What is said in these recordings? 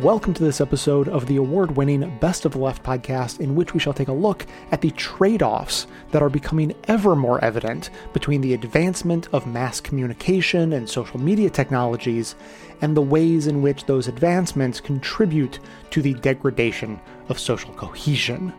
Welcome to this episode of the award winning Best of the Left podcast, in which we shall take a look at the trade offs that are becoming ever more evident between the advancement of mass communication and social media technologies and the ways in which those advancements contribute to the degradation of social cohesion.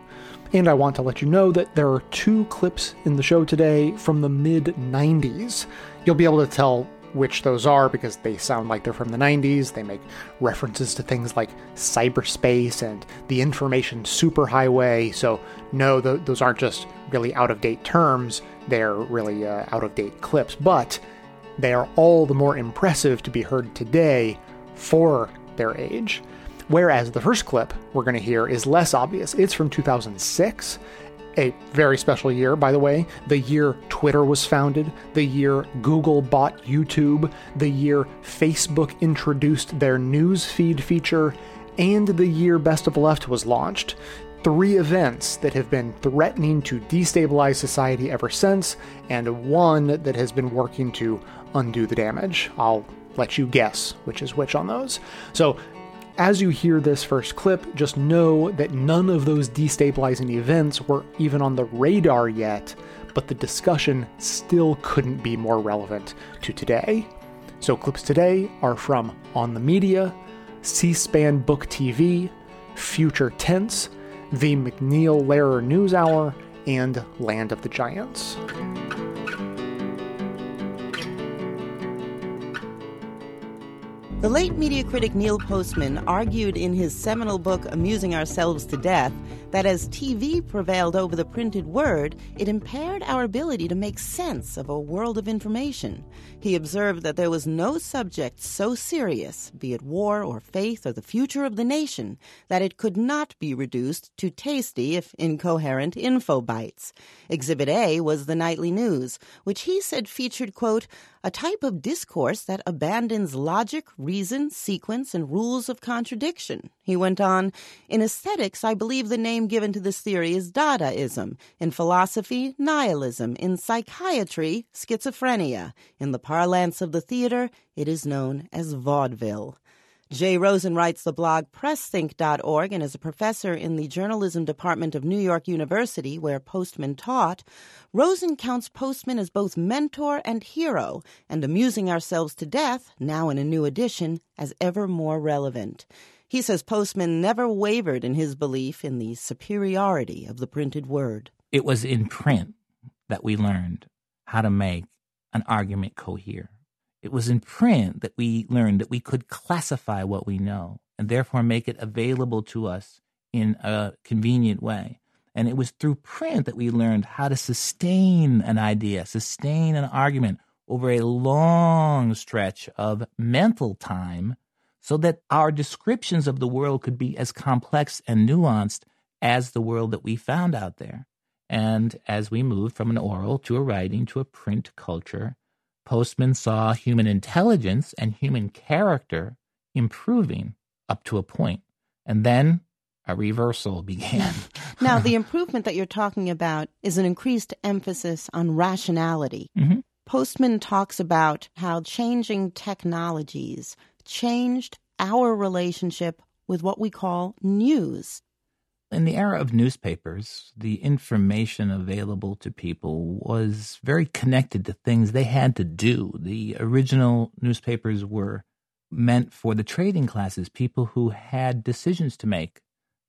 And I want to let you know that there are two clips in the show today from the mid 90s. You'll be able to tell which those are because they sound like they're from the 90s. They make references to things like cyberspace and the information superhighway. So, no, th- those aren't just really out of date terms, they're really uh, out of date clips. But they are all the more impressive to be heard today for their age. Whereas the first clip we're going to hear is less obvious. It's from 2006 a very special year, by the way, the year Twitter was founded, the year Google bought YouTube, the year Facebook introduced their news feed feature, and the year Best of Left was launched. Three events that have been threatening to destabilize society ever since, and one that has been working to undo the damage. I'll let you guess which is which on those. So, as you hear this first clip, just know that none of those destabilizing events were even on the radar yet, but the discussion still couldn't be more relevant to today. So, clips today are from On the Media, C SPAN Book TV, Future Tense, The MacNeil Lehrer News Hour, and Land of the Giants. The late media critic Neil Postman argued in his seminal book Amusing Ourselves to Death that as TV prevailed over the printed word, it impaired our ability to make sense of a world of information. He observed that there was no subject so serious, be it war or faith or the future of the nation, that it could not be reduced to tasty, if incoherent, info bites. Exhibit A was the nightly news, which he said featured, quote, a type of discourse that abandons logic, reason, sequence, and rules of contradiction. He went on, In aesthetics, I believe the name given to this theory is Dadaism. In philosophy, nihilism. In psychiatry, schizophrenia. In the parlance of the theater, it is known as vaudeville. Jay Rosen writes the blog PressThink.org and is a professor in the journalism department of New York University, where Postman taught. Rosen counts Postman as both mentor and hero, and amusing ourselves to death, now in a new edition, as ever more relevant. He says Postman never wavered in his belief in the superiority of the printed word. It was in print that we learned how to make an argument cohere. It was in print that we learned that we could classify what we know and therefore make it available to us in a convenient way. And it was through print that we learned how to sustain an idea, sustain an argument over a long stretch of mental time so that our descriptions of the world could be as complex and nuanced as the world that we found out there. And as we moved from an oral to a writing to a print culture, Postman saw human intelligence and human character improving up to a point. And then a reversal began. now, the improvement that you're talking about is an increased emphasis on rationality. Mm-hmm. Postman talks about how changing technologies changed our relationship with what we call news. In the era of newspapers, the information available to people was very connected to things they had to do. The original newspapers were meant for the trading classes, people who had decisions to make.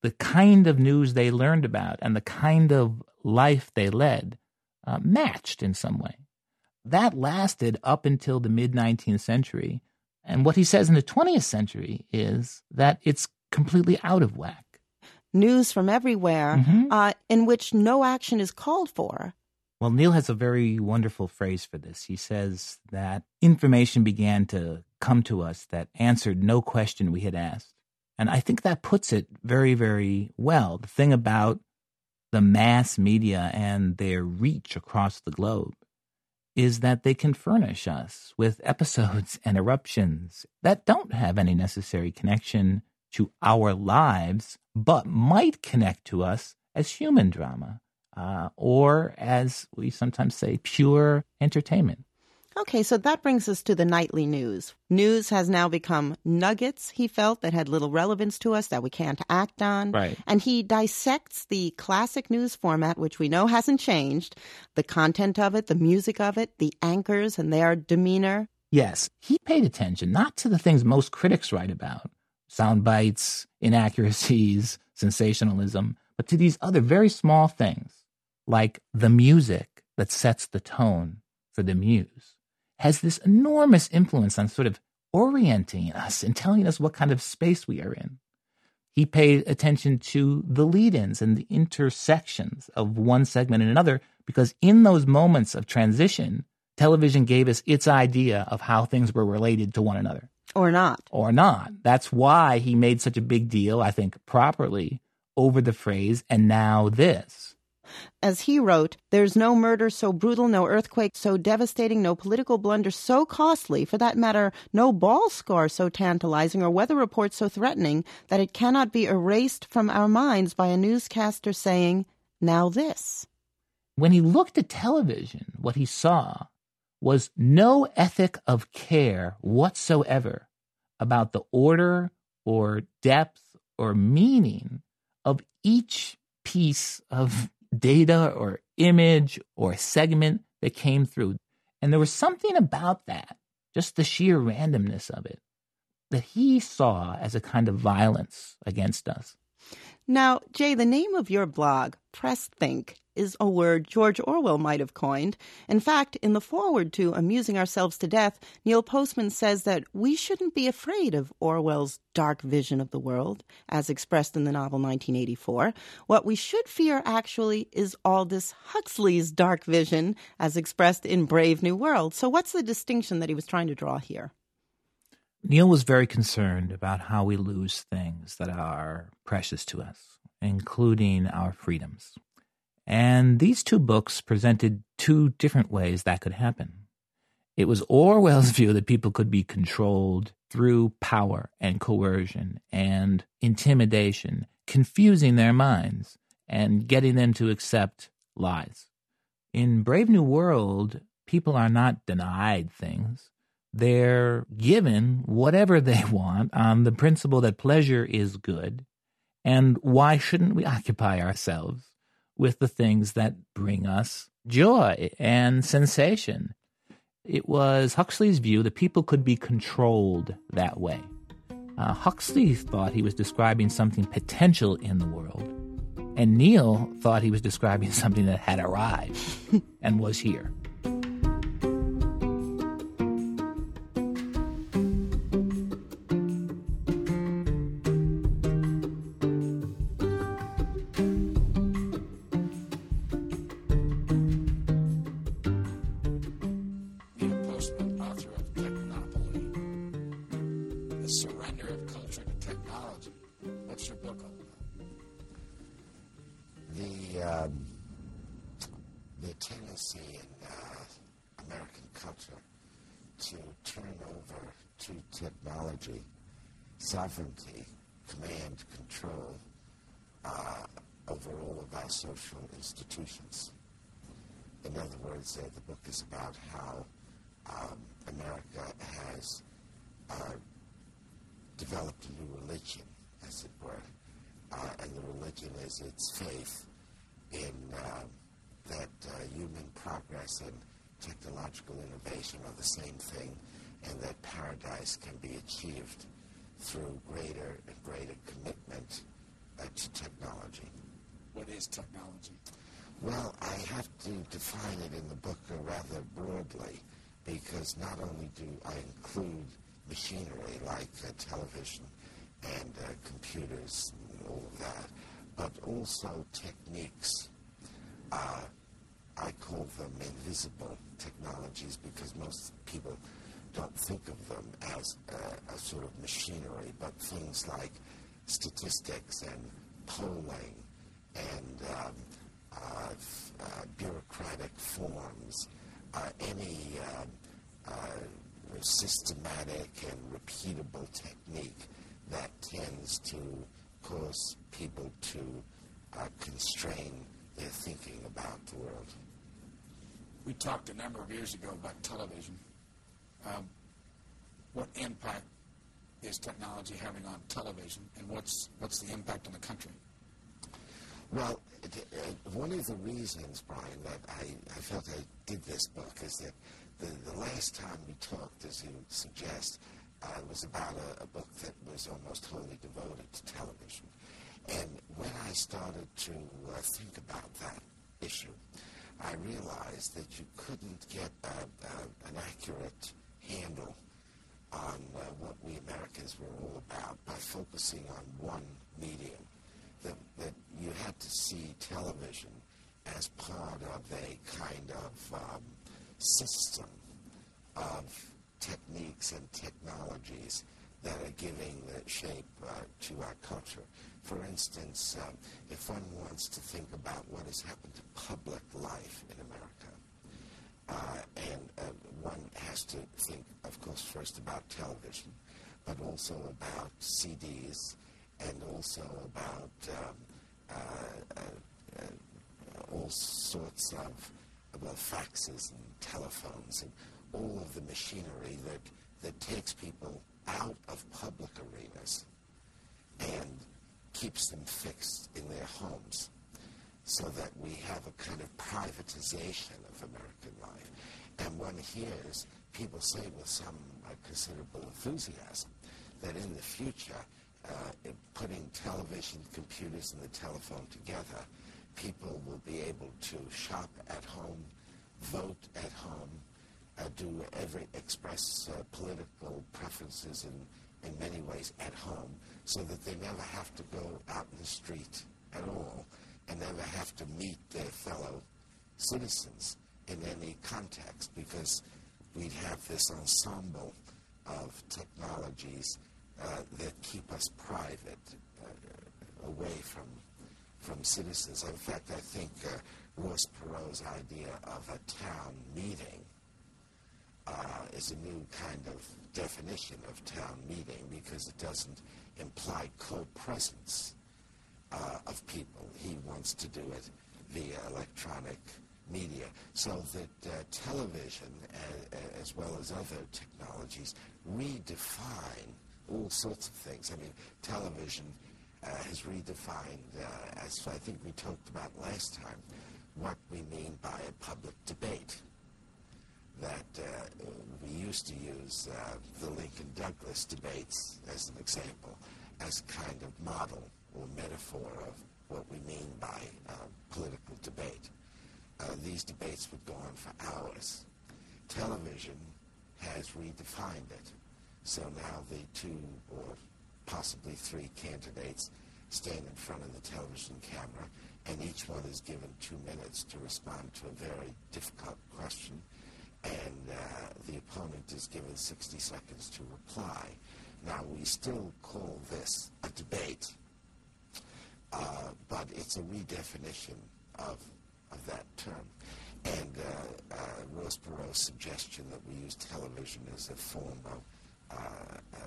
The kind of news they learned about and the kind of life they led uh, matched in some way. That lasted up until the mid 19th century. And what he says in the 20th century is that it's completely out of whack news from everywhere mm-hmm. uh, in which no action is called for. Well, Neil has a very wonderful phrase for this. He says that information began to come to us that answered no question we had asked. And I think that puts it very, very well. The thing about the mass media and their reach across the globe is that they can furnish us with episodes and eruptions that don't have any necessary connection to our lives, but might connect to us as human drama uh, or as we sometimes say, pure entertainment. Okay, so that brings us to the nightly news. News has now become nuggets, he felt, that had little relevance to us that we can't act on. Right. And he dissects the classic news format, which we know hasn't changed, the content of it, the music of it, the anchors and their demeanor. Yes, he paid attention not to the things most critics write about sound bites, inaccuracies, sensationalism, but to these other very small things like the music that sets the tone for the muse has this enormous influence on sort of orienting us and telling us what kind of space we are in. He paid attention to the lead ins and the intersections of one segment and another because in those moments of transition, television gave us its idea of how things were related to one another. Or not. Or not. That's why he made such a big deal, I think properly, over the phrase, and now this. As he wrote, There's no murder so brutal, no earthquake so devastating, no political blunder so costly, for that matter, no ball score so tantalizing or weather report so threatening that it cannot be erased from our minds by a newscaster saying, Now this. When he looked at television, what he saw was no ethic of care whatsoever about the order or depth or meaning of each piece of data or image or segment that came through. And there was something about that, just the sheer randomness of it, that he saw as a kind of violence against us. Now, Jay, the name of your blog, Press Think, is a word George Orwell might have coined. In fact, in the foreword to Amusing Ourselves to Death, Neil Postman says that we shouldn't be afraid of Orwell's dark vision of the world, as expressed in the novel 1984. What we should fear, actually, is Aldous Huxley's dark vision, as expressed in Brave New World. So, what's the distinction that he was trying to draw here? Neil was very concerned about how we lose things that are precious to us, including our freedoms. And these two books presented two different ways that could happen. It was Orwell's view that people could be controlled through power and coercion and intimidation, confusing their minds and getting them to accept lies. In Brave New World, people are not denied things they're given whatever they want on the principle that pleasure is good. And why shouldn't we occupy ourselves with the things that bring us joy and sensation? It was Huxley's view that people could be controlled that way. Uh, Huxley thought he was describing something potential in the world, and Neil thought he was describing something that had arrived and was here. And polling and um, uh, uh, bureaucratic forms, uh, any um, uh, systematic and repeatable technique that tends to cause people to uh, constrain their thinking about the world. we talked a number of years ago about television. Um, what impact is technology having on television, and what's what's the impact on the country? Well, uh, one of the reasons, Brian, that I, I felt I did this book is that the, the last time we talked, as you suggest, uh, was about a, a book that was almost wholly devoted to television. And when I started to uh, think about that issue, I realized that you couldn't get an accurate handle on uh, what we Americans were all about by focusing on one medium. That, that you had to see television as part of a kind of um, system of techniques and technologies that are giving shape uh, to our culture. For instance, uh, if one wants to think about what has happened to public life in America, uh, and uh, one has to think, of course, first about television, but also about CDs, and also about um, uh, uh, all sorts of well, faxes and telephones and all of the machinery that, that takes people out of public arenas and keeps them fixed in their homes so that we have a kind of privatization of American life. And one hears people say with some uh, considerable enthusiasm that in the future, uh, putting television, computers, and the telephone together, people will be able to shop at home, vote at home, uh, do every express uh, political preferences in, in many ways at home so that they never have to go out in the street at all and never have to meet their fellow citizens in any context because we'd have this ensemble of technologies that keep us private uh, away from from citizens. In fact, I think uh, Ross Perot's idea of a town meeting uh, is a new kind of definition of town meeting because it doesn't imply co-presence uh, of people. He wants to do it via electronic media so that uh, television as well as other technologies redefine all sorts of things. I mean, television uh, has redefined, uh, as I think we talked about last time, what we mean by a public debate that uh, we used to use uh, the Lincoln Douglas debates as an example, as kind of model or metaphor of what we mean by uh, political debate. Uh, these debates would go on for hours. Television has redefined it. So now the two or possibly three candidates stand in front of the television camera, and each one is given two minutes to respond to a very difficult question and uh, the opponent is given 60 seconds to reply. Now, we still call this a debate, uh, but it's a redefinition of, of that term. And uh, uh, Ross Perot's suggestion that we use television as a form of uh,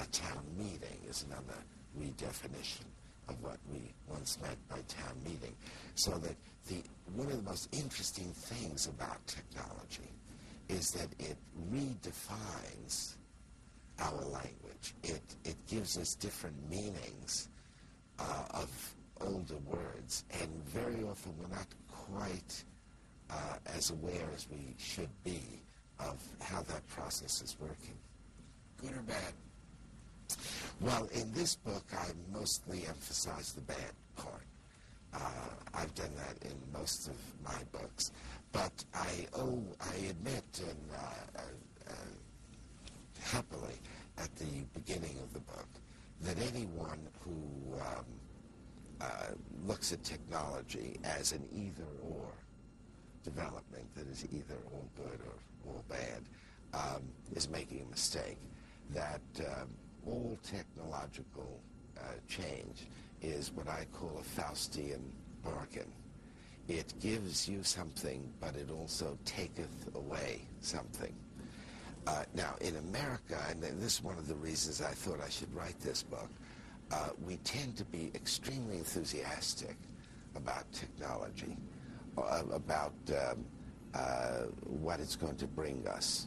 a, a, town meeting is another redefinition of what we once meant by town meeting. So that the, one of the most interesting things about technology is that it redefines our language. It, it gives us different meanings uh, of older words, and very often we're not quite uh, as aware as we should be of how that process is working. Good or bad? Well, in this book, I mostly emphasize the bad part. Uh, I've done that in most of my books. But I oh, I admit and uh, uh, happily at the beginning of the book that anyone who um, uh, looks at technology as an either-or development that is either all good or all bad um, is making a mistake. That um, all technological uh, change is what I call a Faustian bargain it gives you something, but it also taketh away something. Uh, now, in America, and this is one of the reasons I thought I should write this book, uh, we tend to be extremely enthusiastic about technology, uh, about um, uh, what it's going to bring us.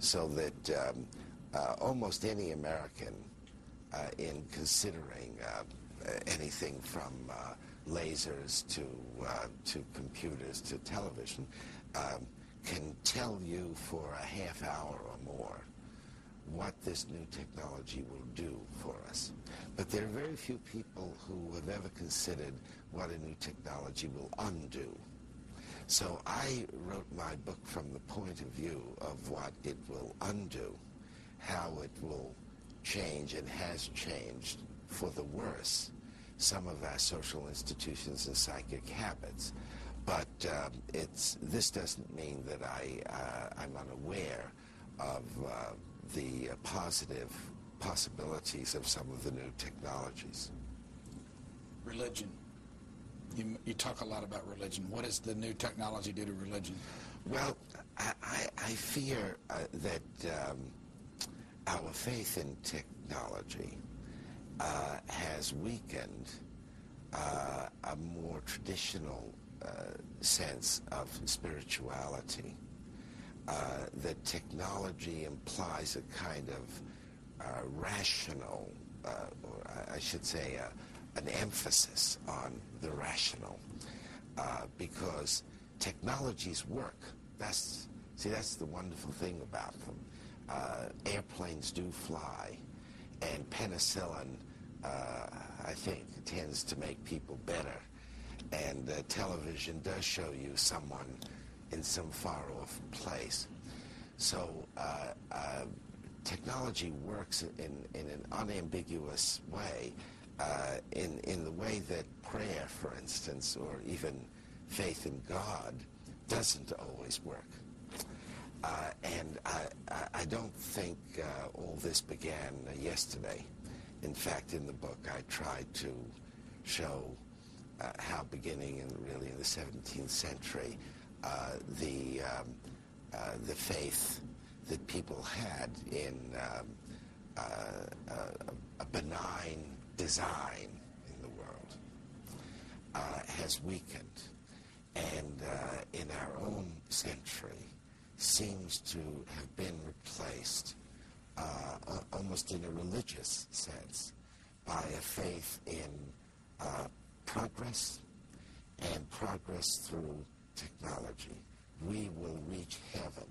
So that um, almost any American, uh, in considering uh, anything from uh, lasers to, to computers to television, um, can tell you for a half hour or more what this new technology will do for us. But there are very few people who have ever considered what a new technology will undo. So I wrote my book from the point of view of what it will undo, how it will change and has changed for the worse some of our social institutions and psychic habits. But um, it's, this doesn't mean that I, uh, I'm unaware of uh, the uh, positive possibilities of some of the new technologies. Religion. You, you talk a lot about religion. What does the new technology do to religion? Well, I, I, I fear uh, that um, our faith in technology uh, has weakened uh, a more traditional uh, sense of spirituality. Uh, that technology implies a kind of uh, rational, or I should say, an emphasis on the rational, because technologies work. That's see, that's the wonderful thing about them. Uh, airplanes do fly, and penicillin, uh, I think, tends to make people better. And television does show you someone in some far off place. So uh, uh, technology works in, in an unambiguous way, uh, in, in the way that prayer, for instance, or even faith in God doesn't always work. Uh, and I, I, don't think uh, all this began uh, yesterday. In fact, in the book, I tried to show uh, how beginning in really in the 17th century, uh, the, um, uh, the faith that people had in um, a benign design in the world has weakened. And in our own century, seems to have been replaced uh, almost in a religious sense by a faith in uh, progress and progress through technology. We will reach heaven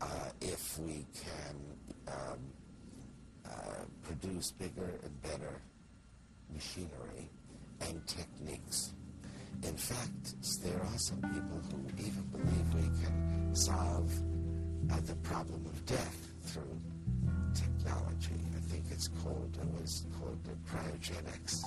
uh, if we can um, uh, produce bigger and better machinery and techniques in fact, there are some people who even believe we can solve uh, the problem of death through technology. I think it's called, it was called cryogenics.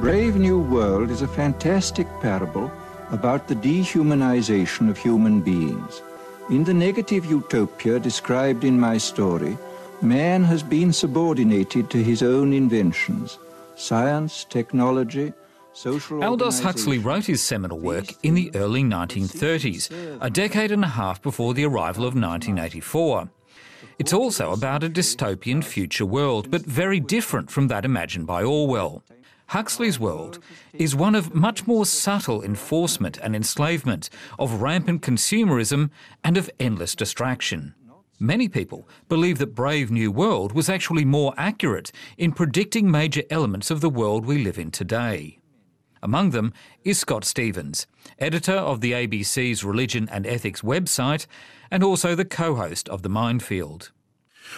Brave New World is a fantastic parable about the dehumanization of human beings. In the negative utopia described in my story, man has been subordinated to his own inventions science, technology, social. Aldous Huxley wrote his seminal work in the early 1930s, a decade and a half before the arrival of 1984. It's also about a dystopian future world, but very different from that imagined by Orwell. Huxley's world is one of much more subtle enforcement and enslavement, of rampant consumerism, and of endless distraction. Many people believe that Brave New World was actually more accurate in predicting major elements of the world we live in today. Among them is Scott Stephens, editor of the ABC's Religion and Ethics website and also the co host of The Minefield.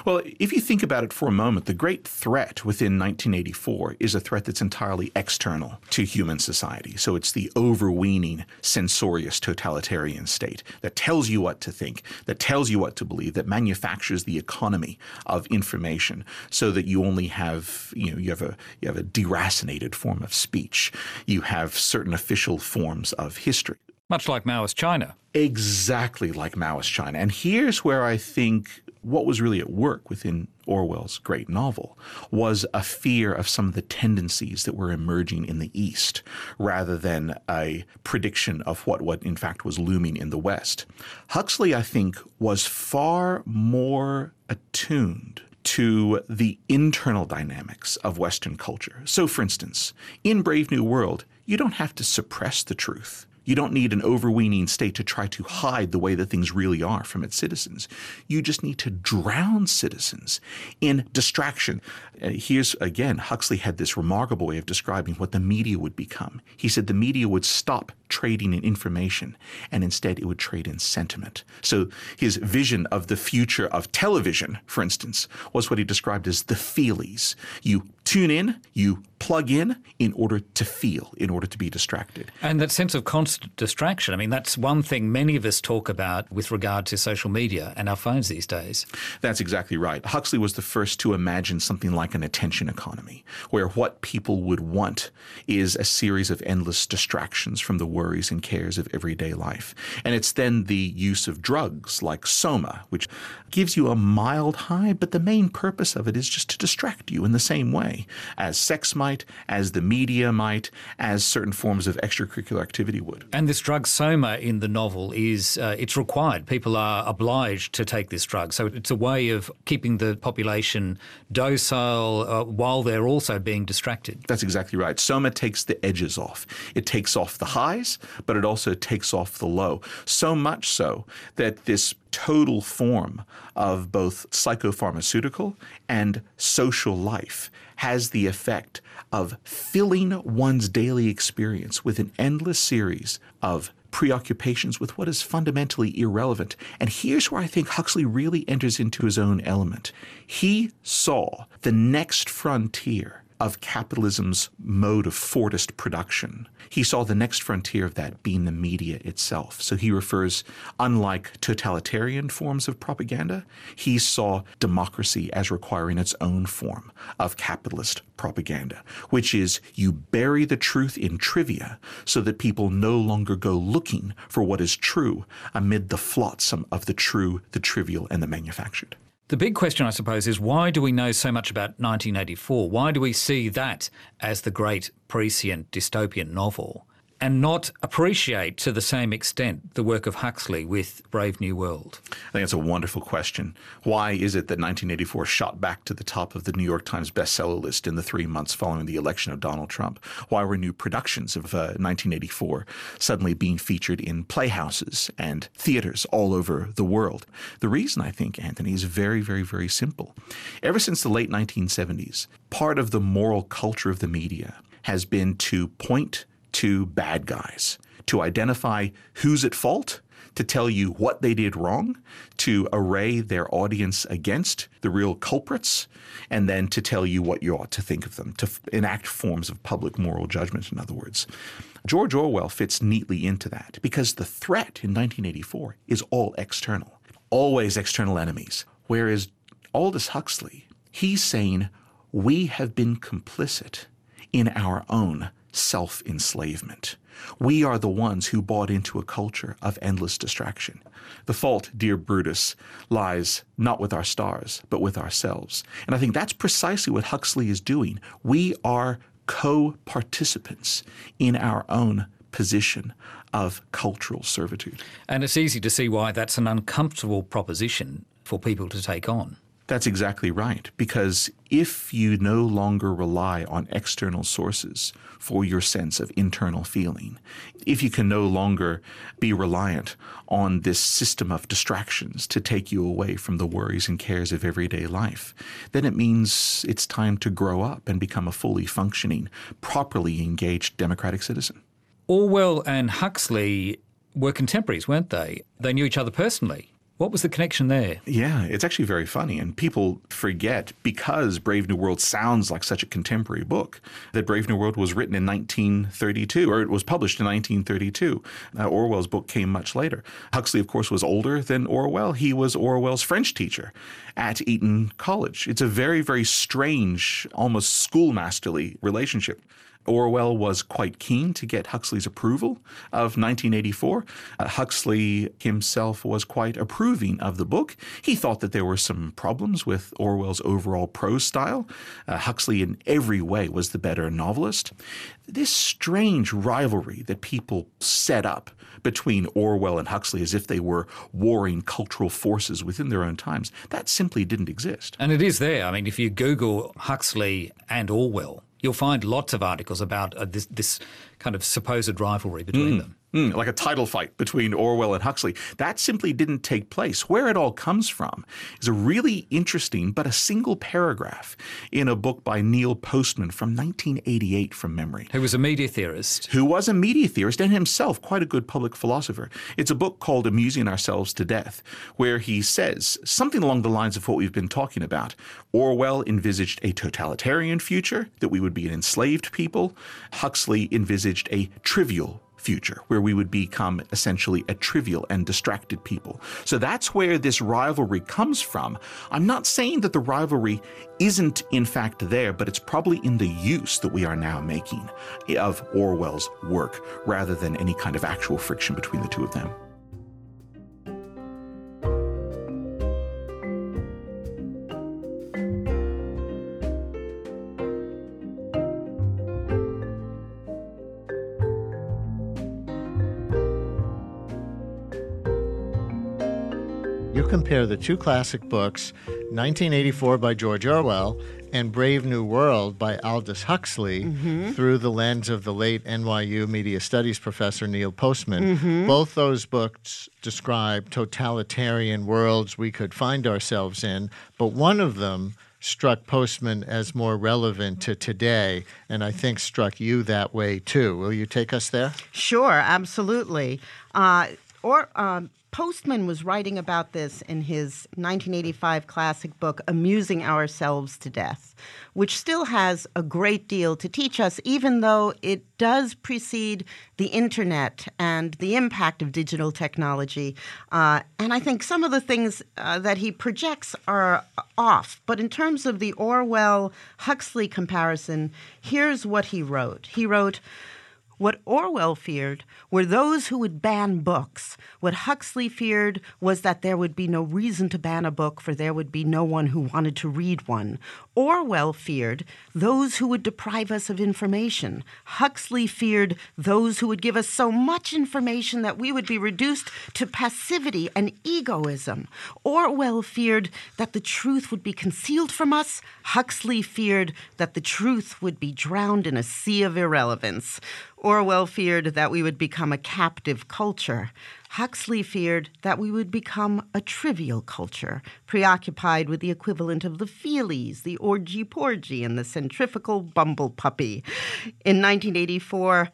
Well, if you think about it for a moment, the great threat within 1984 is a threat that's entirely external to human society. So it's the overweening, censorious totalitarian state that tells you what to think, that tells you what to believe, that manufactures the economy of information so that you only have, you know, you have a you have a deracinated form of speech. You have certain official forms of history. Much like Maoist China. Exactly like Maoist China. And here's where I think what was really at work within Orwell's great novel was a fear of some of the tendencies that were emerging in the East rather than a prediction of what, what in fact was looming in the West. Huxley, I think, was far more attuned to the internal dynamics of Western culture. So, for instance, in Brave New World, you don't have to suppress the truth. You don't need an overweening state to try to hide the way that things really are from its citizens. You just need to drown citizens in distraction. Here's again, Huxley had this remarkable way of describing what the media would become. He said the media would stop trading in information and instead it would trade in sentiment. So his vision of the future of television, for instance, was what he described as the feelies. You tune in, you plug in in order to feel, in order to be distracted. And that sense of constant distraction, I mean, that's one thing many of us talk about with regard to social media and our phones these days. That's exactly right. Huxley was the first to imagine something like an attention economy, where what people would want is a series of endless distractions from the worries and cares of everyday life. And it's then the use of drugs like soma, which gives you a mild high, but the main purpose of it is just to distract you in the same way as sex might, as the media might, as certain forms of extracurricular activity would. And this drug soma in the novel is uh, it's required. People are obliged to take this drug, so it's a way of keeping the population docile uh, while they're also being distracted. That's exactly right. Soma takes the edges off. It takes off the highs, but it also takes off the low. So much so that this total form of both psychopharmaceutical and social life has the effect of filling one's daily experience with an endless series of preoccupations with what is fundamentally irrelevant. And here's where I think Huxley really enters into his own element. He saw the next frontier of capitalism's mode of Fordist production. He saw the next frontier of that being the media itself. So he refers, unlike totalitarian forms of propaganda, he saw democracy as requiring its own form of capitalist propaganda, which is you bury the truth in trivia so that people no longer go looking for what is true amid the flotsam of the true, the trivial, and the manufactured. The big question, I suppose, is why do we know so much about 1984? Why do we see that as the great prescient dystopian novel? And not appreciate to the same extent the work of Huxley with Brave New World? I think it's a wonderful question. Why is it that 1984 shot back to the top of the New York Times bestseller list in the three months following the election of Donald Trump? Why were new productions of uh, 1984 suddenly being featured in playhouses and theaters all over the world? The reason, I think, Antony, is very, very, very simple. Ever since the late 1970s, part of the moral culture of the media has been to point to bad guys, to identify who's at fault, to tell you what they did wrong, to array their audience against the real culprits, and then to tell you what you ought to think of them, to f- enact forms of public moral judgment, in other words. George Orwell fits neatly into that because the threat in 1984 is all external, always external enemies. Whereas Aldous Huxley, he's saying we have been complicit in our own self enslavement. We are the ones who bought into a culture of endless distraction. The fault, dear Brutus, lies not with our stars, but with ourselves. And I think that's precisely what Huxley is doing. We are co participants in our own position of cultural servitude. And it's easy to see why that's an uncomfortable proposition for people to take on. That's exactly right. Because if you no longer rely on external sources for your sense of internal feeling, if you can no longer be reliant on this system of distractions to take you away from the worries and cares of everyday life, then it means it's time to grow up and become a fully functioning, properly engaged democratic citizen. Orwell and Huxley were contemporaries, weren't they? They knew each other personally. What was the connection there? Yeah, it's actually very funny. And people forget because Brave New World sounds like such a contemporary book that Brave New World was written in 1932, or it was published in 1932. Uh, Orwell's book came much later. Huxley, of course, was older than Orwell. He was Orwell's French teacher at Eton College. It's a very, very strange, almost schoolmasterly relationship. Orwell was quite keen to get Huxley's approval of 1984. Uh, Huxley himself was quite approving of the book. He thought that there were some problems with Orwell's overall prose style. Uh, Huxley, in every way, was the better novelist. This strange rivalry that people set up between Orwell and Huxley as if they were warring cultural forces within their own times, that simply didn't exist. And it is there. I mean, if you Google Huxley and Orwell, you'll find lots of articles about uh, this, this kind of supposed rivalry between mm. them. Mm, like a title fight between Orwell and Huxley. That simply didn't take place. Where it all comes from is a really interesting but a single paragraph in a book by Neil Postman from 1988 from memory. Who was a media theorist. Who was a media theorist and himself quite a good public philosopher. It's a book called Amusing Ourselves to Death, where he says something along the lines of what we've been talking about. Orwell envisaged a totalitarian future, that we would be an enslaved people. Huxley envisaged a trivial future where we would become essentially a trivial and distracted people. So that's where this rivalry comes from. I'm not saying that the rivalry isn't in fact there, but it's probably in the use that we are now making of Orwell's work rather than any kind of actual friction between the two of them. Compare the two classic books, 1984 by George Orwell and Brave New World by Aldous Huxley, mm-hmm. through the lens of the late NYU media studies professor Neil Postman. Mm-hmm. Both those books describe totalitarian worlds we could find ourselves in, but one of them struck Postman as more relevant to today, and I think struck you that way too. Will you take us there? Sure, absolutely. Uh, or um, Postman was writing about this in his 1985 classic book, Amusing Ourselves to Death, which still has a great deal to teach us, even though it does precede the internet and the impact of digital technology. Uh, and I think some of the things uh, that he projects are off. But in terms of the Orwell Huxley comparison, here's what he wrote. He wrote, what Orwell feared were those who would ban books. What Huxley feared was that there would be no reason to ban a book, for there would be no one who wanted to read one. Orwell feared those who would deprive us of information. Huxley feared those who would give us so much information that we would be reduced to passivity and egoism. Orwell feared that the truth would be concealed from us. Huxley feared that the truth would be drowned in a sea of irrelevance. Orwell feared that we would become a captive culture. Huxley feared that we would become a trivial culture, preoccupied with the equivalent of the feelies, the orgy porgy, and the centrifugal bumble puppy. In 1984,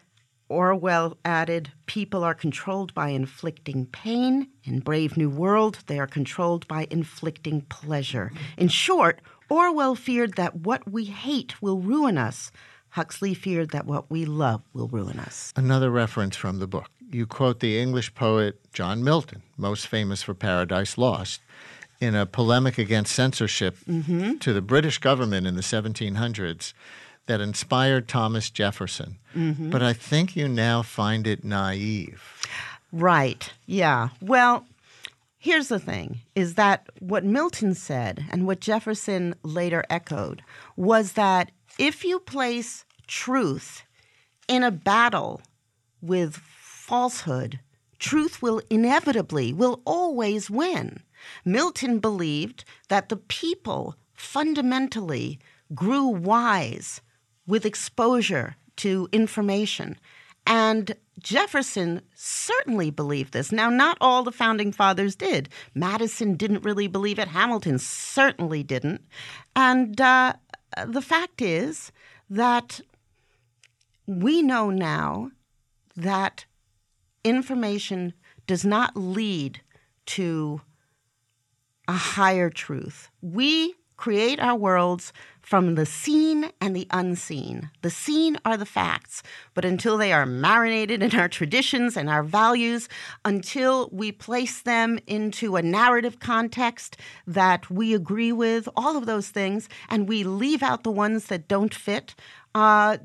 Orwell added, People are controlled by inflicting pain. In Brave New World, they are controlled by inflicting pleasure. In short, Orwell feared that what we hate will ruin us. Huxley feared that what we love will ruin us. Another reference from the book. You quote the English poet John Milton, most famous for Paradise Lost, in a polemic against censorship mm-hmm. to the British government in the 1700s that inspired Thomas Jefferson. Mm-hmm. But I think you now find it naive. Right. Yeah. Well, here's the thing is that what Milton said and what Jefferson later echoed was that if you place truth in a battle with falsehood, truth will inevitably, will always win. Milton believed that the people fundamentally grew wise with exposure to information. And Jefferson certainly believed this. Now, not all the founding fathers did. Madison didn't really believe it. Hamilton certainly didn't. And uh, the fact is that we know now that information does not lead to a higher truth. We create our worlds from the seen and the unseen. The seen are the facts, but until they are marinated in our traditions and our values, until we place them into a narrative context that we agree with, all of those things, and we leave out the ones that don't fit, uh,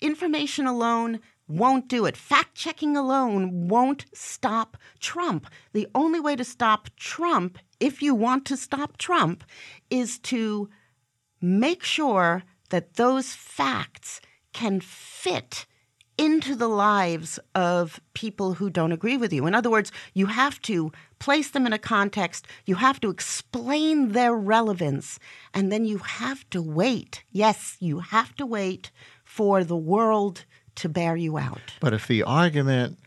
information alone won't do it. Fact checking alone won't stop Trump. The only way to stop Trump, if you want to stop Trump, is to make sure that those facts can fit into the lives of people who don't agree with you. In other words, you have to place them in a context, you have to explain their relevance, and then you have to wait. Yes, you have to wait for the world to bear you out. But if the argument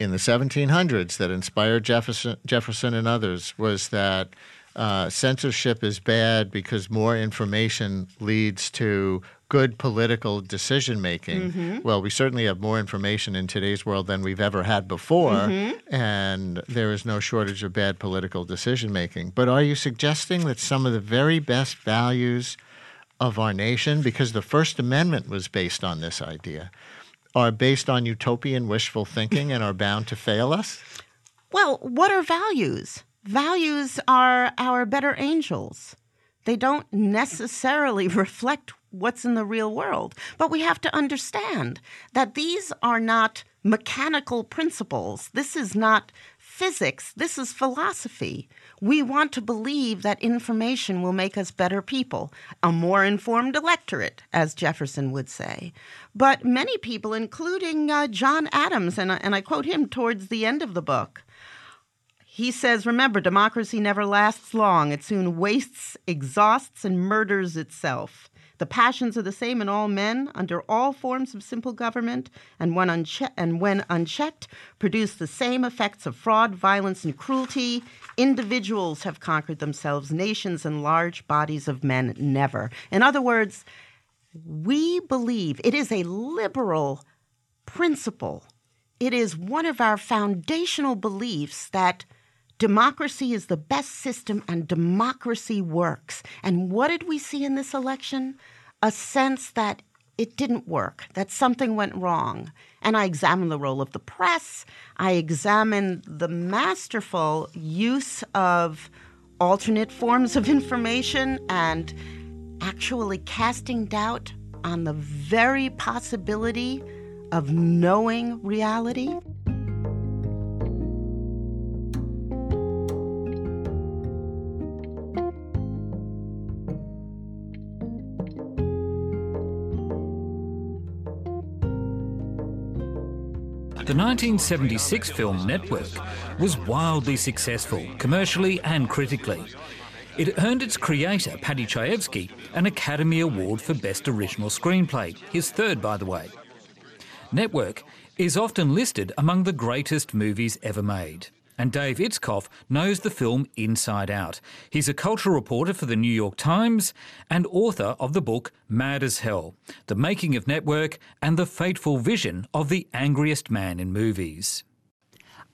in the 1700s that inspired Jefferson, Jefferson and others was that uh, censorship is bad because more information leads to good political decision making. Mm-hmm. Well, we certainly have more information in today's world than we've ever had before, mm-hmm. and there is no shortage of bad political decision making. But are you suggesting that some of the very best values of our nation, because the First Amendment was based on this idea, are based on utopian wishful thinking and are bound to fail us? Well, what are values? Values are our better angels. They don't necessarily reflect what's in the real world. But we have to understand that these are not mechanical principles. This is not physics. This is philosophy. We want to believe that information will make us better people, a more informed electorate, as Jefferson would say. But many people, including uh, John Adams, and, and I quote him towards the end of the book, he says, Remember, democracy never lasts long. It soon wastes, exhausts, and murders itself. The passions are the same in all men under all forms of simple government, and when, unche- and when unchecked, produce the same effects of fraud, violence, and cruelty. Individuals have conquered themselves, nations and large bodies of men never. In other words, we believe it is a liberal principle. It is one of our foundational beliefs that democracy is the best system and democracy works. And what did we see in this election? A sense that it didn't work, that something went wrong. And I examined the role of the press, I examined the masterful use of alternate forms of information and actually casting doubt on the very possibility of knowing reality. The 1976 film Network was wildly successful, commercially and critically. It earned its creator, Paddy Chayefsky, an Academy Award for Best Original Screenplay, his third, by the way. Network is often listed among the greatest movies ever made. And Dave Itzkoff knows the film inside out. He's a cultural reporter for the New York Times and author of the book Mad as Hell The Making of Network and the Fateful Vision of the Angriest Man in Movies.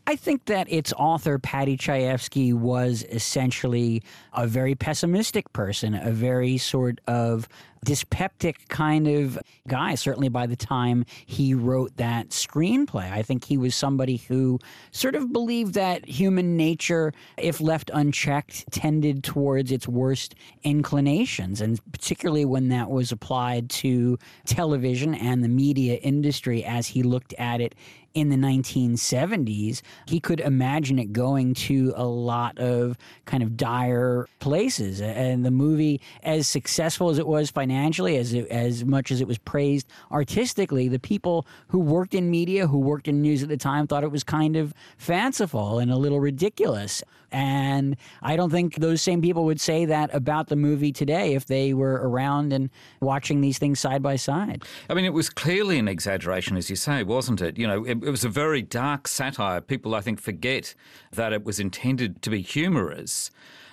I think that its author, Paddy Chayefsky, was essentially a very pessimistic person, a very sort of dyspeptic kind of guy, certainly by the time he wrote that screenplay. I think he was somebody who sort of believed that human nature, if left unchecked, tended towards its worst inclinations. And particularly when that was applied to television and the media industry as he looked at it in the 1970s, he could imagine it going to a lot of kind of dire places. And the movie, as successful as it was financially, as it, as much as it was praised artistically, the people who worked in media, who worked in news at the time, thought it was kind of fanciful and a little ridiculous. And I don't think those same people would say that about the movie today if they were around and watching these things side by side. I mean, it was clearly an exaggeration, as you say, wasn't it? You know, it, it was a very dark satire. People, I think, forget that it was intended to be humorous.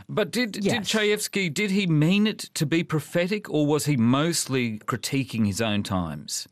But did, yes. did Chayefsky, did he mean it to be prophetic or was he mostly critiquing his own times?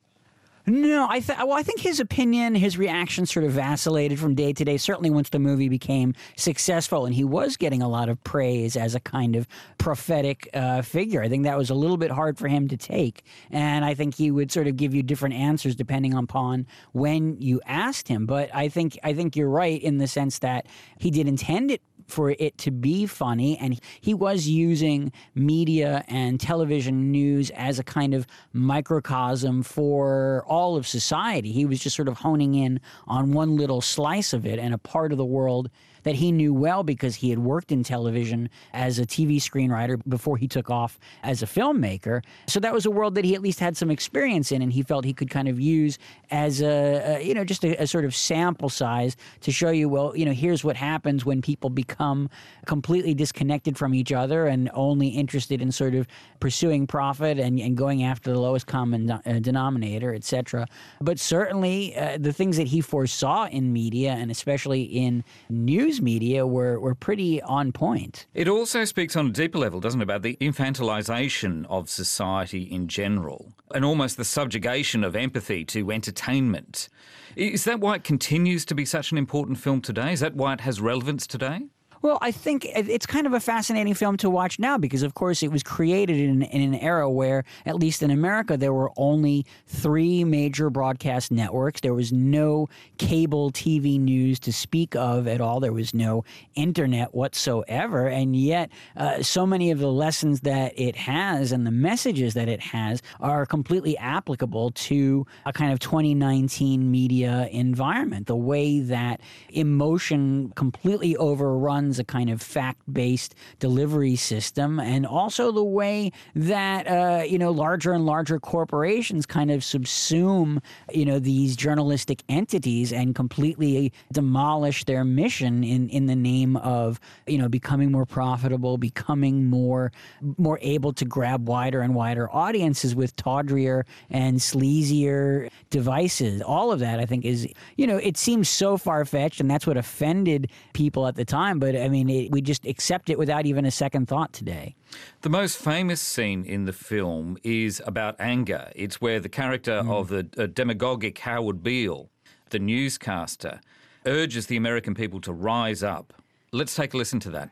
No, I th- well, I think his opinion, his reaction, sort of vacillated from day to day. Certainly, once the movie became successful, and he was getting a lot of praise as a kind of prophetic uh, figure. I think that was a little bit hard for him to take, and I think he would sort of give you different answers depending upon when you asked him. But I think I think you're right in the sense that he did intend it for it to be funny. And he was using media and television news as a kind of microcosm for all of society. He was just sort of honing in on one little slice of it and a part of the world that he knew well because he had worked in television as a TV screenwriter before he took off as a filmmaker. So that was a world that he at least had some experience in, and he felt he could kind of use as a, a you know just a, a, sort of sample size to show you, well, you know, here's what happens when people become completely disconnected from each other and only interested in sort of pursuing profit and, and going after the lowest common uh, denominator, etc. But certainly uh, the things that he foresaw in media and especially in news news media were, were pretty on point. It also speaks on a deeper level, doesn't it, about the infantilization of society in general and almost the subjugation of empathy to entertainment. Is that why it continues to be such an important film today? Is that why it has relevance today? Well, I think it's kind of a fascinating film to watch now because, of course, it was created in, in, an era where, at least in America, there were only three major broadcast networks. There was no cable TV news to speak of at all. There was no internet whatsoever. And yet, uh, so many of the lessons that it has and the messages that it has are completely applicable to a kind of 2019 media environment. The way that emotion completely overruns runs a kind of fact based delivery system, and also the way that uh, you know larger and larger corporations kind of subsume you know these journalistic entities and completely demolish their mission in in the name of you know becoming more profitable, becoming more more able to grab wider and wider audiences with tawdrier and sleazier devices. All of that, I think, is you know it seems so far fetched, and that's what offended people at the time. But I mean, it, we just accept it without even a second thought today. The most famous scene in the film is about anger. It's where the character mm. of the uh, demagogic Howard Beale, the newscaster, urges the American people to rise up. Let's take a listen to that.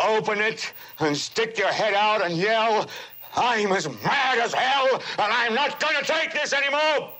open it and stick your head out and yell, I'm as mad as hell and I'm not going to take this anymore.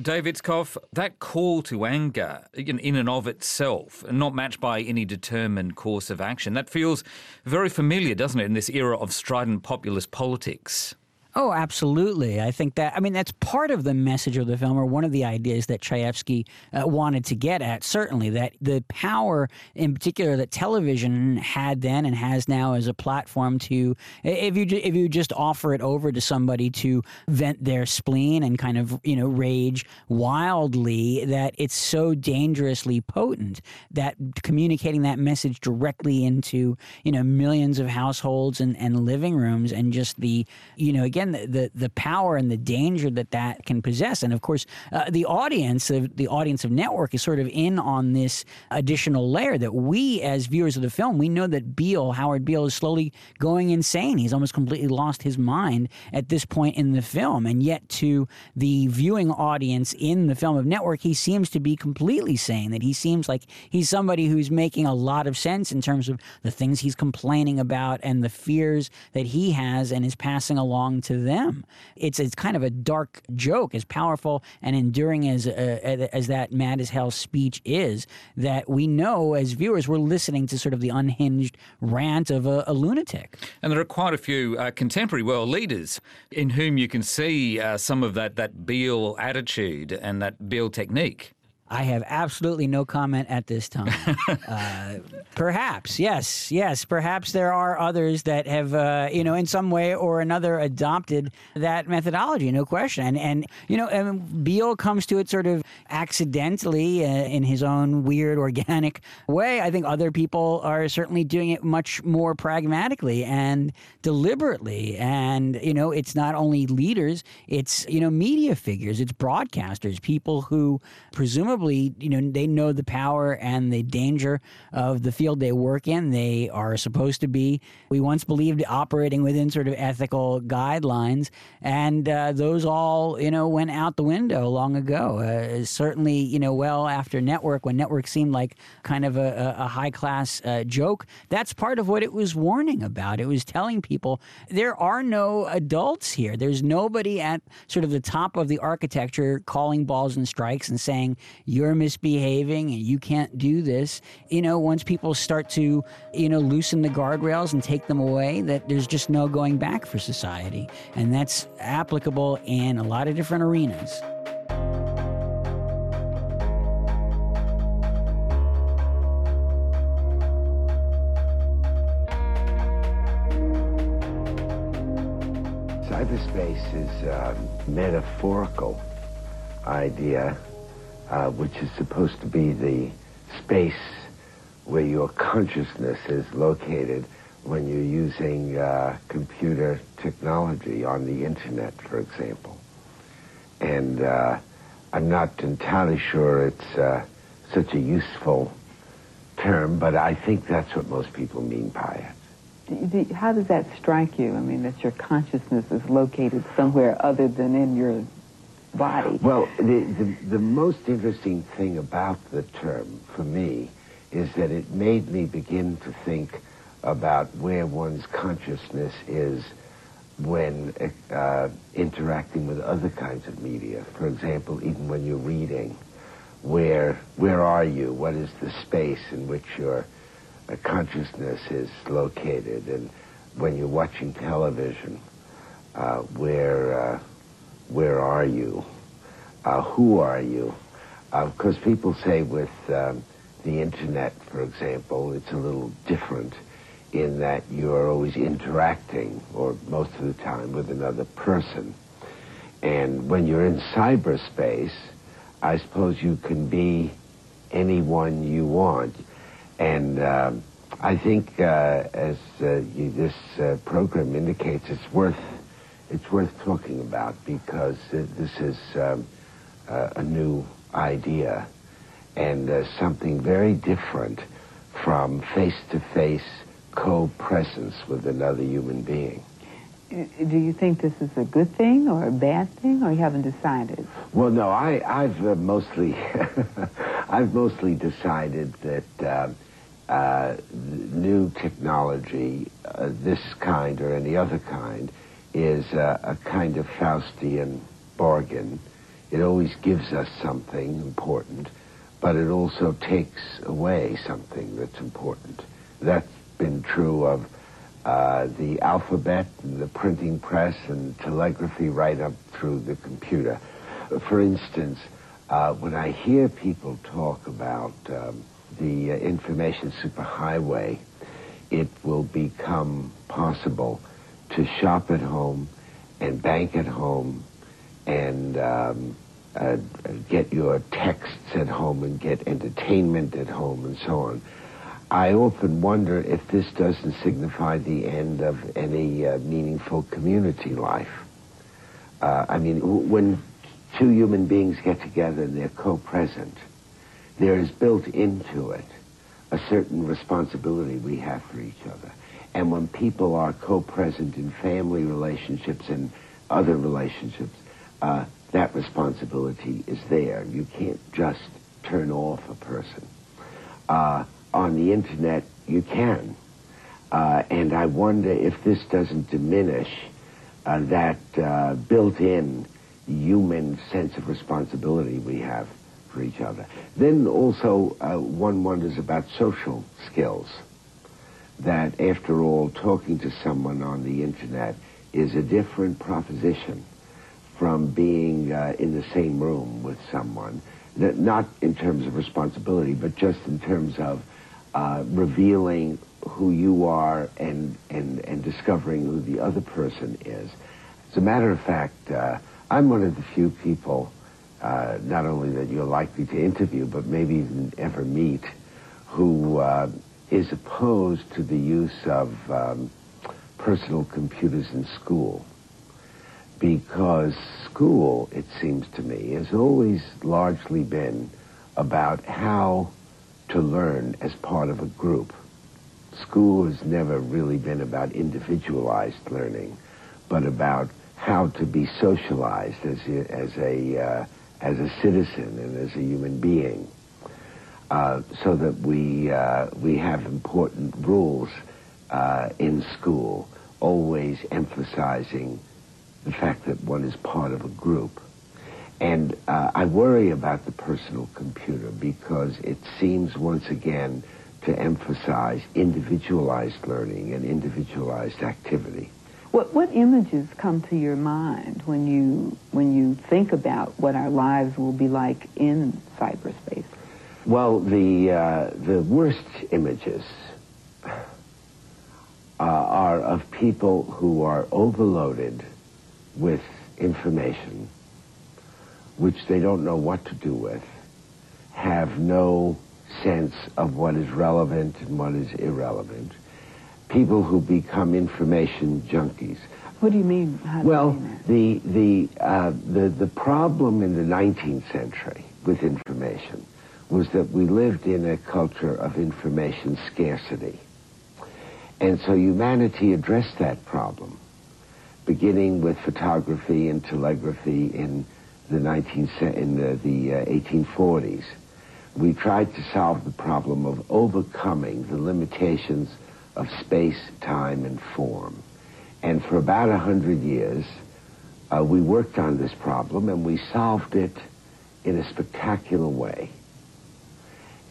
Dave Itzkoff, that call to anger in, in and of itself, not matched by any determined course of action, that feels very familiar, doesn't it, in this era of strident populist politics? Oh, absolutely. I think that, I mean, that's part of the message of the film, or one of the ideas that Chayefsky uh, wanted to get at, certainly, that the power, in particular, that television had then and has now as a platform to, if you, if you just offer it over to somebody to vent their spleen and kind of, you know, rage wildly, that it's so dangerously potent that communicating that message directly into, you know, millions of households and, and living rooms and just the, you know, again, again the, the, the power and the danger that that can possess. And of course, uh, the audience of the audience of network is sort of in on this additional layer that we as viewers of the film we know that Beale Howard Beale is slowly going insane. He's almost completely lost his mind at this point in the film, and yet to the viewing audience in the film of network, he seems to be completely sane. That he seems like he's somebody who's making a lot of sense in terms of the things he's complaining about and the fears that he has and is passing along to to them. It's it's kind of a dark joke, as powerful and enduring as uh, as that mad as hell speech is. That we know as viewers, we're listening to sort of the unhinged rant of a, a lunatic. And there are quite a few uh, contemporary world leaders in whom you can see uh, some of that that Beale attitude and that Beale technique. I have absolutely no comment at this time. uh, perhaps, yes, yes, perhaps there are others that have, uh, you know, in some way or another adopted that methodology, no question. And, and you know, and Beale comes to it sort of accidentally uh, in his own weird, organic way. I think other people are certainly doing it much more pragmatically and deliberately. And, you know, it's not only leaders, it's, you know, media figures, it's broadcasters, people who presumably incredibly, you know, they know the power and the danger of the field they work in. They are supposed to be, we once believed, operating within sort of ethical guidelines. And uh, those all, you know, went out the window long ago. Uh, certainly, you know, well after Network, when Network seemed like kind of a, a high class uh, joke, that's part of what it was warning about. It was telling people there are no adults here. There's nobody at sort of the top of the architecture calling balls and strikes and saying, you're misbehaving and you can't do this. You know, once people start to, you know, loosen the guardrails and take them away, that there's just no going back for society. And that's applicable in a lot of different arenas. Cyberspace is a metaphorical idea, uh, which is supposed to be the space where your consciousness is located when you're using uh, computer technology on the internet, for example. And uh, I'm not entirely sure it's uh, such a useful term, but I think that's what most people mean by it. How does that strike you? I mean, that your consciousness is located somewhere other than in your body. Well, the, the, the most interesting thing about the term for me is that it made me begin to think about where one's consciousness is when uh, interacting with other kinds of media. For example, even when you're reading, where where are you? What is the space in which your uh, consciousness is located? And when you're watching television, uh, where uh, where are you? Uh, who are you? Because uh, people say with um, the internet, for example, it's a little different in that you're always interacting, or most of the time, with another person. And when you're in cyberspace, I suppose you can be anyone you want. And um, I think, uh, as uh, you, this uh, program indicates, it's worth it's worth talking about because this is um, a new idea and uh, something very different from face-to-face co-presence with another human being. Do you think this is a good thing or a bad thing, or you haven't decided? Well, no, I, have uh, mostly, I've mostly decided that uh, uh, new technology, uh, this kind or any other kind, is a kind of Faustian bargain. It always gives us something important, but it also takes away something that's important. That's been true of uh, the alphabet and the printing press and telegraphy right up through the computer. For instance, uh, when I hear people talk about um, the uh, information superhighway, it will become possible to shop at home and bank at home and um, uh, get your texts at home and get entertainment at home and so on. I often wonder if this doesn't signify the end of any uh, meaningful community life. Uh, I mean, when two human beings get together and they're co-present, there is built into it a certain responsibility we have for each other. And when people are co-present in family relationships and other relationships, uh, that responsibility is there. You can't just turn off a person. Uh, on the internet, you can. Uh, and I wonder if this doesn't diminish uh, that uh, built-in human sense of responsibility we have for each other. Then also, uh, one wonders about social skills. That, after all, talking to someone on the internet is a different proposition from being uh, in the same room with someone, not in terms of responsibility, but just in terms of uh, revealing who you are and, and, and discovering who the other person is. As a matter of fact, uh, I'm one of the few people, uh, not only that you're likely to interview, but maybe even ever meet, who uh, is opposed to the use of um, personal computers in school because school, it seems to me, has always largely been about how to learn as part of a group. School has never really been about individualized learning, but about how to be socialized as a, as a, uh, as a citizen and as a human being. Uh, so that we, uh, we have important rules uh, in school, always emphasizing the fact that one is part of a group. And uh, I worry about the personal computer because it seems once again to emphasize individualized learning and individualized activity. What, what images come to your mind when you, when you think about what our lives will be like in cyberspace? Well, the, uh, the worst images uh, are of people who are overloaded with information which they don't know what to do with, have no sense of what is relevant and what is irrelevant. People who become information junkies. What do you mean? Well, the the uh, the the problem in the 19th century with information was that we lived in a culture of information scarcity, and so humanity addressed that problem, beginning with photography and telegraphy in the 19th in the, the uh, 1840s we tried to solve the problem of overcoming the limitations of space, time, and form. And for about a hundred years, uh, we worked on this problem and we solved it in a spectacular way.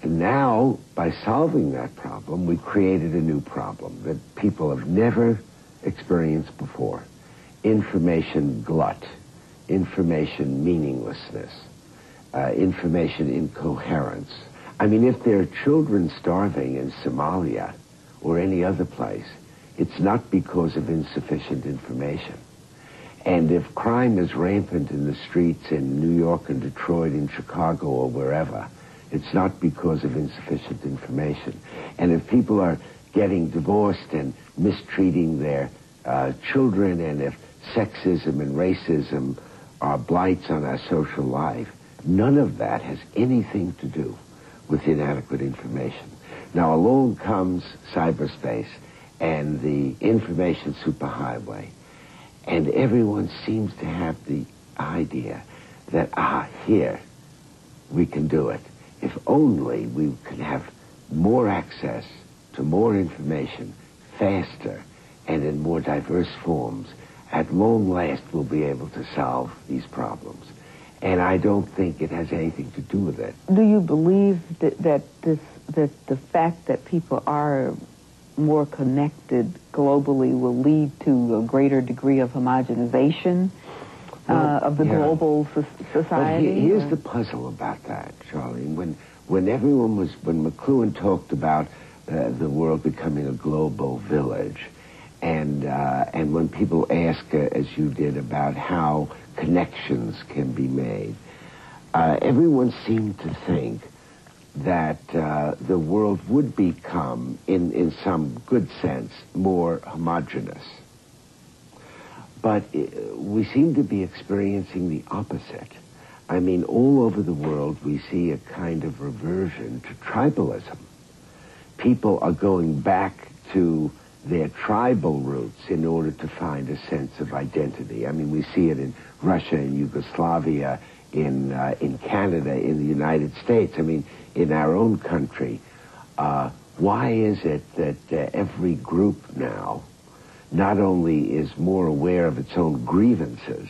And now, by solving that problem, we created a new problem that people have never experienced before. Information glut, information meaninglessness uh, information incoherence. I mean, if there are children starving in Somalia or any other place, it's not because of insufficient information. And if crime is rampant in the streets in New York and Detroit and Chicago or wherever, it's not because of insufficient information. And if people are getting divorced and mistreating their uh, children, and if sexism and racism are blights on our social life, None of that has anything to do with inadequate information. Now along comes cyberspace and the information superhighway, and everyone seems to have the idea that, ah, here, we can do it. If only we could have more access to more information faster and in more diverse forms, at long last we'll be able to solve these problems and I don't think it has anything to do with it. Do you believe that, that this that the fact that people are more connected globally will lead to a greater degree of homogenization uh, of the yeah. global so- society? But here's or? the puzzle about that, Charlie. When when everyone was when McLuhan talked about uh, the world becoming a global village, and uh, and when people ask, uh, as you did, about how connections can be made. Uh, everyone seemed to think that uh, the world would become, in, in some good sense, more homogenous. But uh, we seem to be experiencing the opposite. I mean, all over the world, we see a kind of reversion to tribalism. People are going back to their tribal roots in order to find a sense of identity. I mean, we see it in Russia and Yugoslavia, in uh, in Canada, in the United States. I mean, in our own country. Uh, why is it that uh, every group now not only is more aware of its own grievances,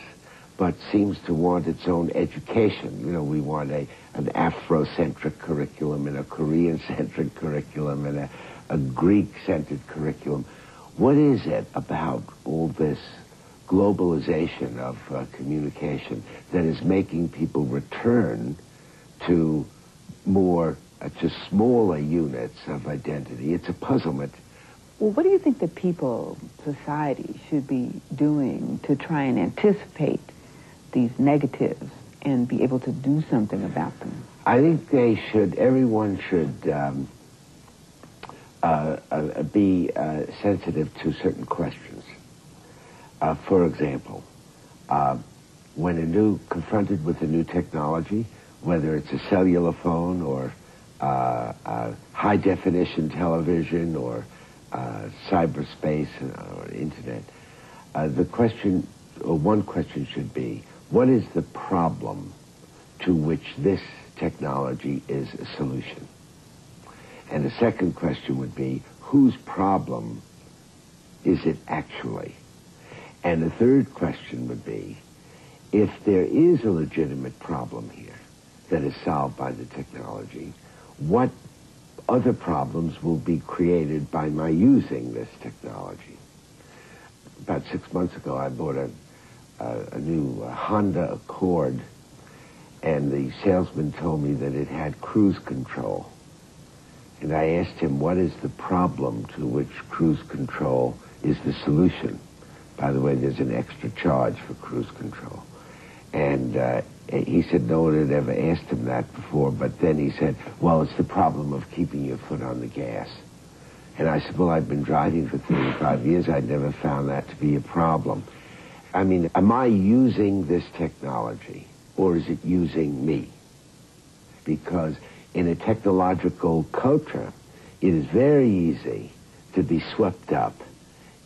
but seems to want its own education? You know, we want a an Afrocentric curriculum and a Korean-centric curriculum and a, a Greek-centered curriculum. What is it about all this globalization of uh, communication that is making people return to more, uh, to smaller units of identity. It's a puzzlement. Well, what do you think that people, society, should be doing to try and anticipate these negatives and be able to do something about them? I think they should, everyone should um, uh, uh be uh, sensitive to certain questions. Uh, for example, uh, when a new confronted with a new technology, whether it's a cellular phone or uh, high definition television or uh, cyberspace or internet, uh, the question, or one question should be, what is the problem to which this technology is a solution? And the second question would be, whose problem is it actually? And the third question would be, if there is a legitimate problem here that is solved by the technology, what other problems will be created by my using this technology? About six months ago, I bought a, a, a new uh, Honda Accord, and the salesman told me that it had cruise control. And I asked him, what is the problem to which cruise control is the solution? By the way, there's an extra charge for cruise control. And uh, he said no one had ever asked him that before, but then he said, well, it's the problem of keeping your foot on the gas. And I said, well, I've been driving for 35 years. I'd never found that to be a problem. I mean, am I using this technology or is it using me? Because in a technological culture, it is very easy to be swept up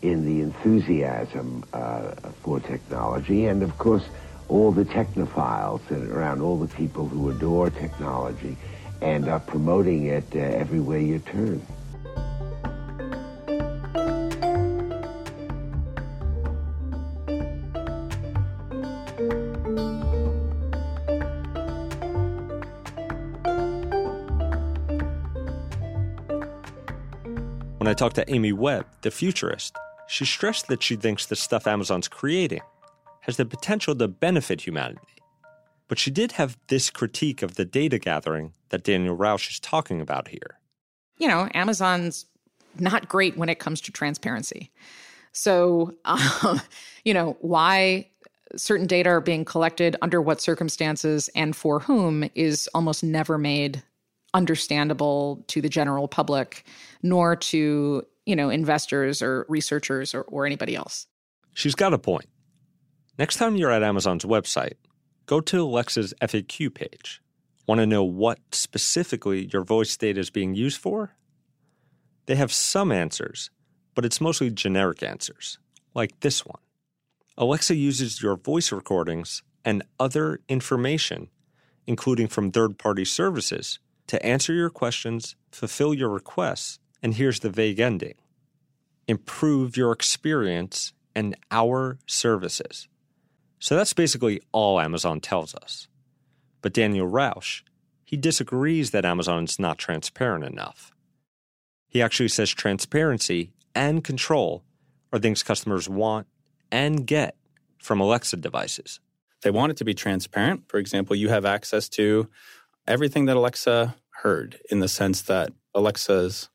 in the enthusiasm uh, for technology. And of course, all the technophiles and around all the people who adore technology and are promoting it uh, everywhere you turn. When I talked to Amy Webb, the futurist, she stressed that she thinks the stuff Amazon's creating has the potential to benefit humanity. But she did have this critique of the data gathering that Daniel Rausch is talking about here. You know, Amazon's not great when it comes to transparency. So, um, you know, why certain data are being collected, under what circumstances, and for whom is almost never made understandable to the general public, nor to, you know, investors or researchers or, or anybody else. She's got a point. Next time you're at Amazon's website, go to Alexa's FAQ page. Want to know what specifically your voice data is being used for? They have some answers, but it's mostly generic answers, like this one. Alexa uses your voice recordings and other information, including from third party services, to answer your questions, fulfill your requests, and here's the vague ending improve your experience and our services. So that's basically all Amazon tells us. But Daniel Rausch, he disagrees that Amazon is not transparent enough. He actually says transparency and control are things customers want and get from Alexa devices. They want it to be transparent. For example, you have access to everything that Alexa heard in the sense that Alexa's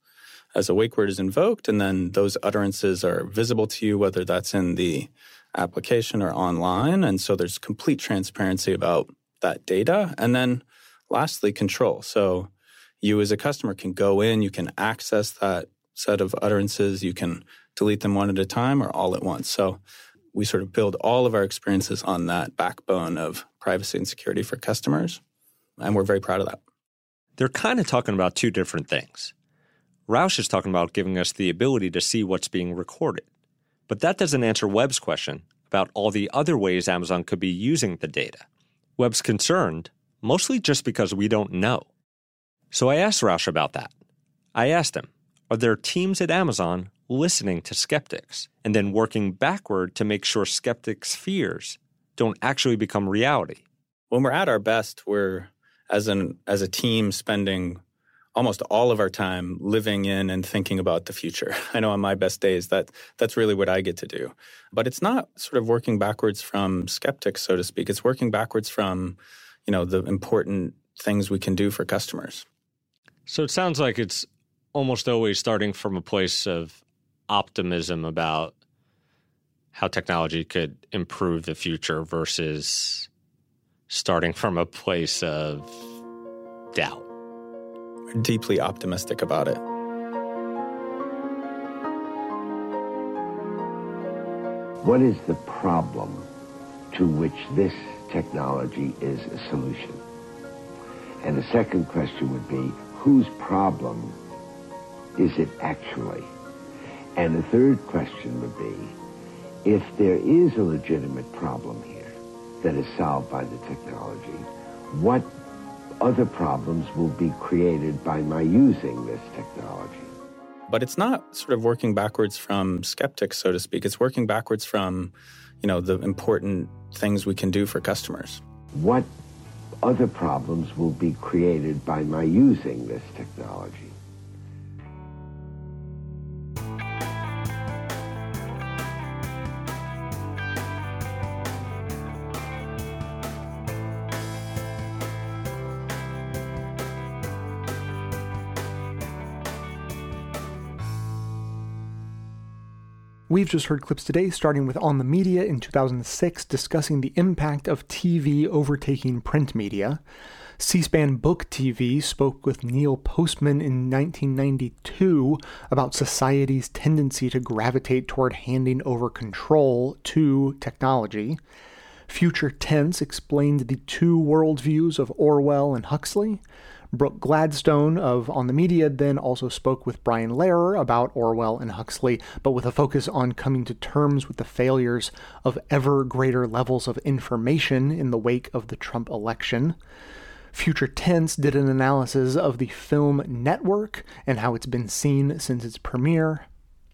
as a wake word is invoked, and then those utterances are visible to you, whether that's in the application or online. And so there's complete transparency about that data. And then lastly, control. So you as a customer can go in, you can access that set of utterances, you can delete them one at a time or all at once. So we sort of build all of our experiences on that backbone of privacy and security for customers. And we're very proud of that. They're kind of talking about two different things. Rausch is talking about giving us the ability to see what's being recorded. But that doesn't answer Webb's question about all the other ways Amazon could be using the data. Webb's concerned, mostly just because we don't know. So I asked Rausch about that. I asked him, are there teams at Amazon listening to skeptics and then working backward to make sure skeptics' fears don't actually become reality? When we're at our best, we're as an as a team spending almost all of our time living in and thinking about the future. I know on my best days that that's really what I get to do. But it's not sort of working backwards from skeptics, so to speak. It's working backwards from, you know, the important things we can do for customers. So it sounds like it's almost always starting from a place of optimism about how technology could improve the future versus starting from a place of doubt deeply optimistic about it. What is the problem to which this technology is a solution? And the second question would be, whose problem is it actually? And the third question would be, if there is a legitimate problem here that is solved by the technology, what other problems will be created by my using this technology? But it's not sort of working backwards from skeptics, so to speak. It's working backwards from, you know, the important things we can do for customers. What other problems will be created by my using this technology? We've just heard clips today, starting with On the Media in 2006, discussing the impact of TV overtaking print media. C SPAN Book TV spoke with Neil Postman in 1992 about society's tendency to gravitate toward handing over control to technology. Future Tense explained the two worldviews of Orwell and Huxley. Brooke Gladstone of On the Media then also spoke with Brian Lehrer about Orwell and Huxley, but with a focus on coming to terms with the failures of ever greater levels of information in the wake of the Trump election. Future Tense did an analysis of the film Network and how it's been seen since its premiere.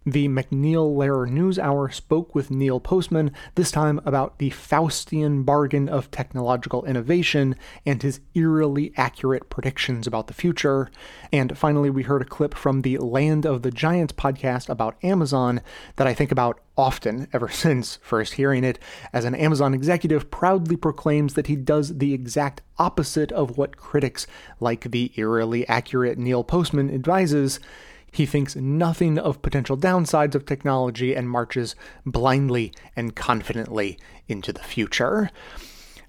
The MacNeil Lehrer News Hour spoke with Neil Postman, this time about the Faustian bargain of technological innovation and his eerily accurate predictions about the future. And finally, we heard a clip from the Land of the Giants podcast about Amazon that I think about often ever since first hearing it, as an Amazon executive proudly proclaims that he does the exact opposite of what critics like the eerily accurate Neil Postman advises. He thinks nothing of potential downsides of technology and marches blindly and confidently into the future.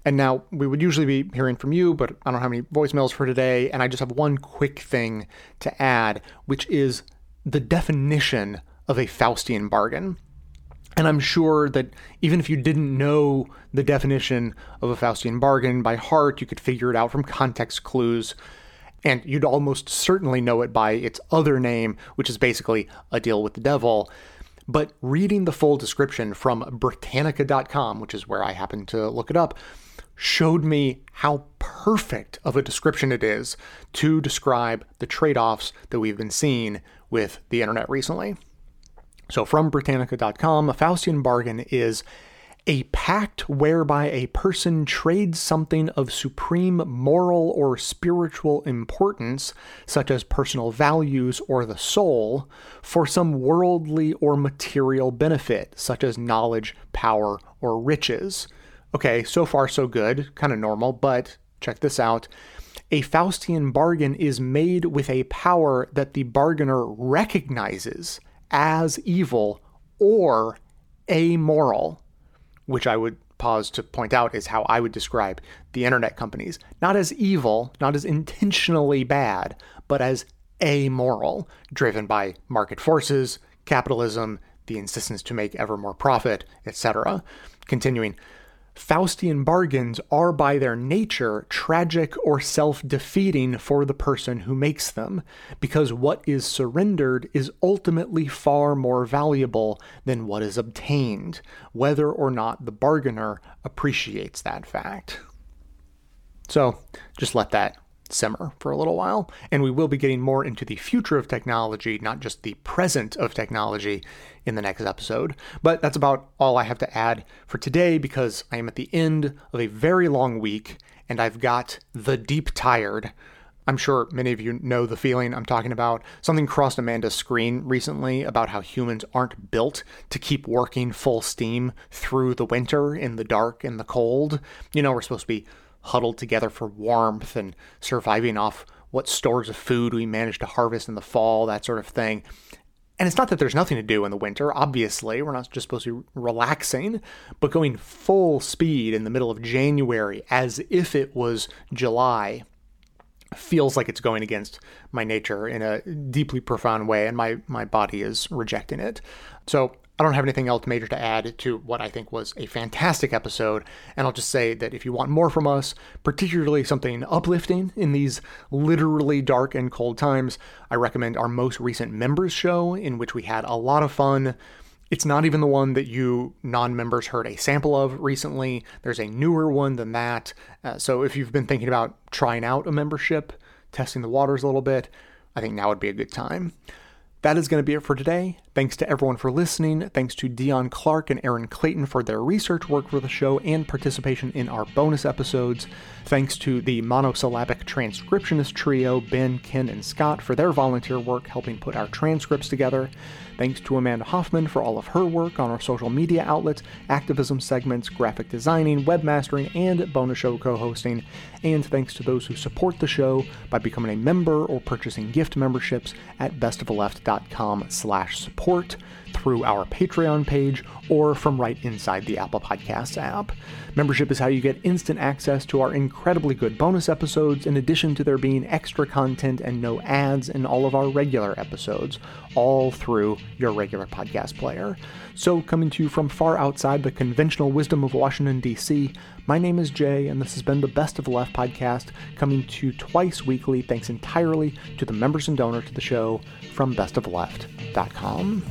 And now we would usually be hearing from you, but I don't have any voicemails for today. And I just have one quick thing to add, which is the definition of a Faustian bargain. And I'm sure that even if you didn't know the definition of a Faustian bargain by heart, you could figure it out from context clues and you'd almost certainly know it by its other name, which is basically a deal with the devil. But reading the full description from Britannica.com, which is where I happened to look it up, showed me how perfect of a description it is to describe the trade offs that we've been seeing with the internet recently. So, from Britannica.com, a Faustian bargain is a pact whereby a person trades something of supreme moral or spiritual importance, such as personal values or the soul, for some worldly or material benefit, such as knowledge, power, or riches. Okay, so far so good, kind of normal, but check this out. A Faustian bargain is made with a power that the bargainer recognizes as evil or amoral which I would pause to point out is how I would describe the internet companies. Not as evil, not as intentionally bad, but as amoral, driven by market forces, capitalism, the insistence to make ever more profit, etc. Continuing, Faustian bargains are by their nature tragic or self defeating for the person who makes them, because what is surrendered is ultimately far more valuable than what is obtained, whether or not the bargainer appreciates that fact. So just let that simmer for a little while, and we will be getting more into the future of technology, not just the present of technology, in the next episode. But that's about all I have to add for today because I am at the end of a very long week and I've got the deep tired. I'm sure many of you know the feeling I'm talking about. Something crossed Amanda's screen recently about how humans aren't built to keep working full steam through the winter in the dark and the cold. You know, we're supposed to be huddled together for warmth and surviving off what stores of food we managed to harvest in the fall, that sort of thing. And it's not that there's nothing to do in the winter, obviously. We're not just supposed to be relaxing, but going full speed in the middle of January as if it was July feels like it's going against my nature in a deeply profound way, and my, my body is rejecting it. So I don't have anything else major to add to what I think was a fantastic episode. And I'll just say that if you want more from us, particularly something uplifting in these literally dark and cold times, I recommend our most recent members show, in which we had a lot of fun. It's not even the one that you non members heard a sample of recently. There's a newer one than that. Uh, so if you've been thinking about trying out a membership, testing the waters a little bit, I think now would be a good time. That is going to be it for today. Thanks to everyone for listening. Thanks to Deon Clark and Erin Clayton for their research work for the show and participation in our bonus episodes. Thanks to the monosyllabic transcriptionist trio, Ben, Ken, and Scott, for their volunteer work helping put our transcripts together. Thanks to Amanda Hoffman for all of her work on our social media outlets, activism segments, graphic designing, webmastering, and bonus show co-hosting. And thanks to those who support the show by becoming a member or purchasing gift memberships at bestoftheleft.com slash support through our Patreon page or from right inside the Apple Podcasts app. Membership is how you get instant access to our incredibly good bonus episodes, in addition to there being extra content and no ads in all of our regular episodes, all through your regular podcast player. So, coming to you from far outside the conventional wisdom of Washington, D.C., my name is Jay, and this has been the Best of the Left podcast, coming to you twice weekly, thanks entirely to the members and donors to the show from bestoftheleft.com.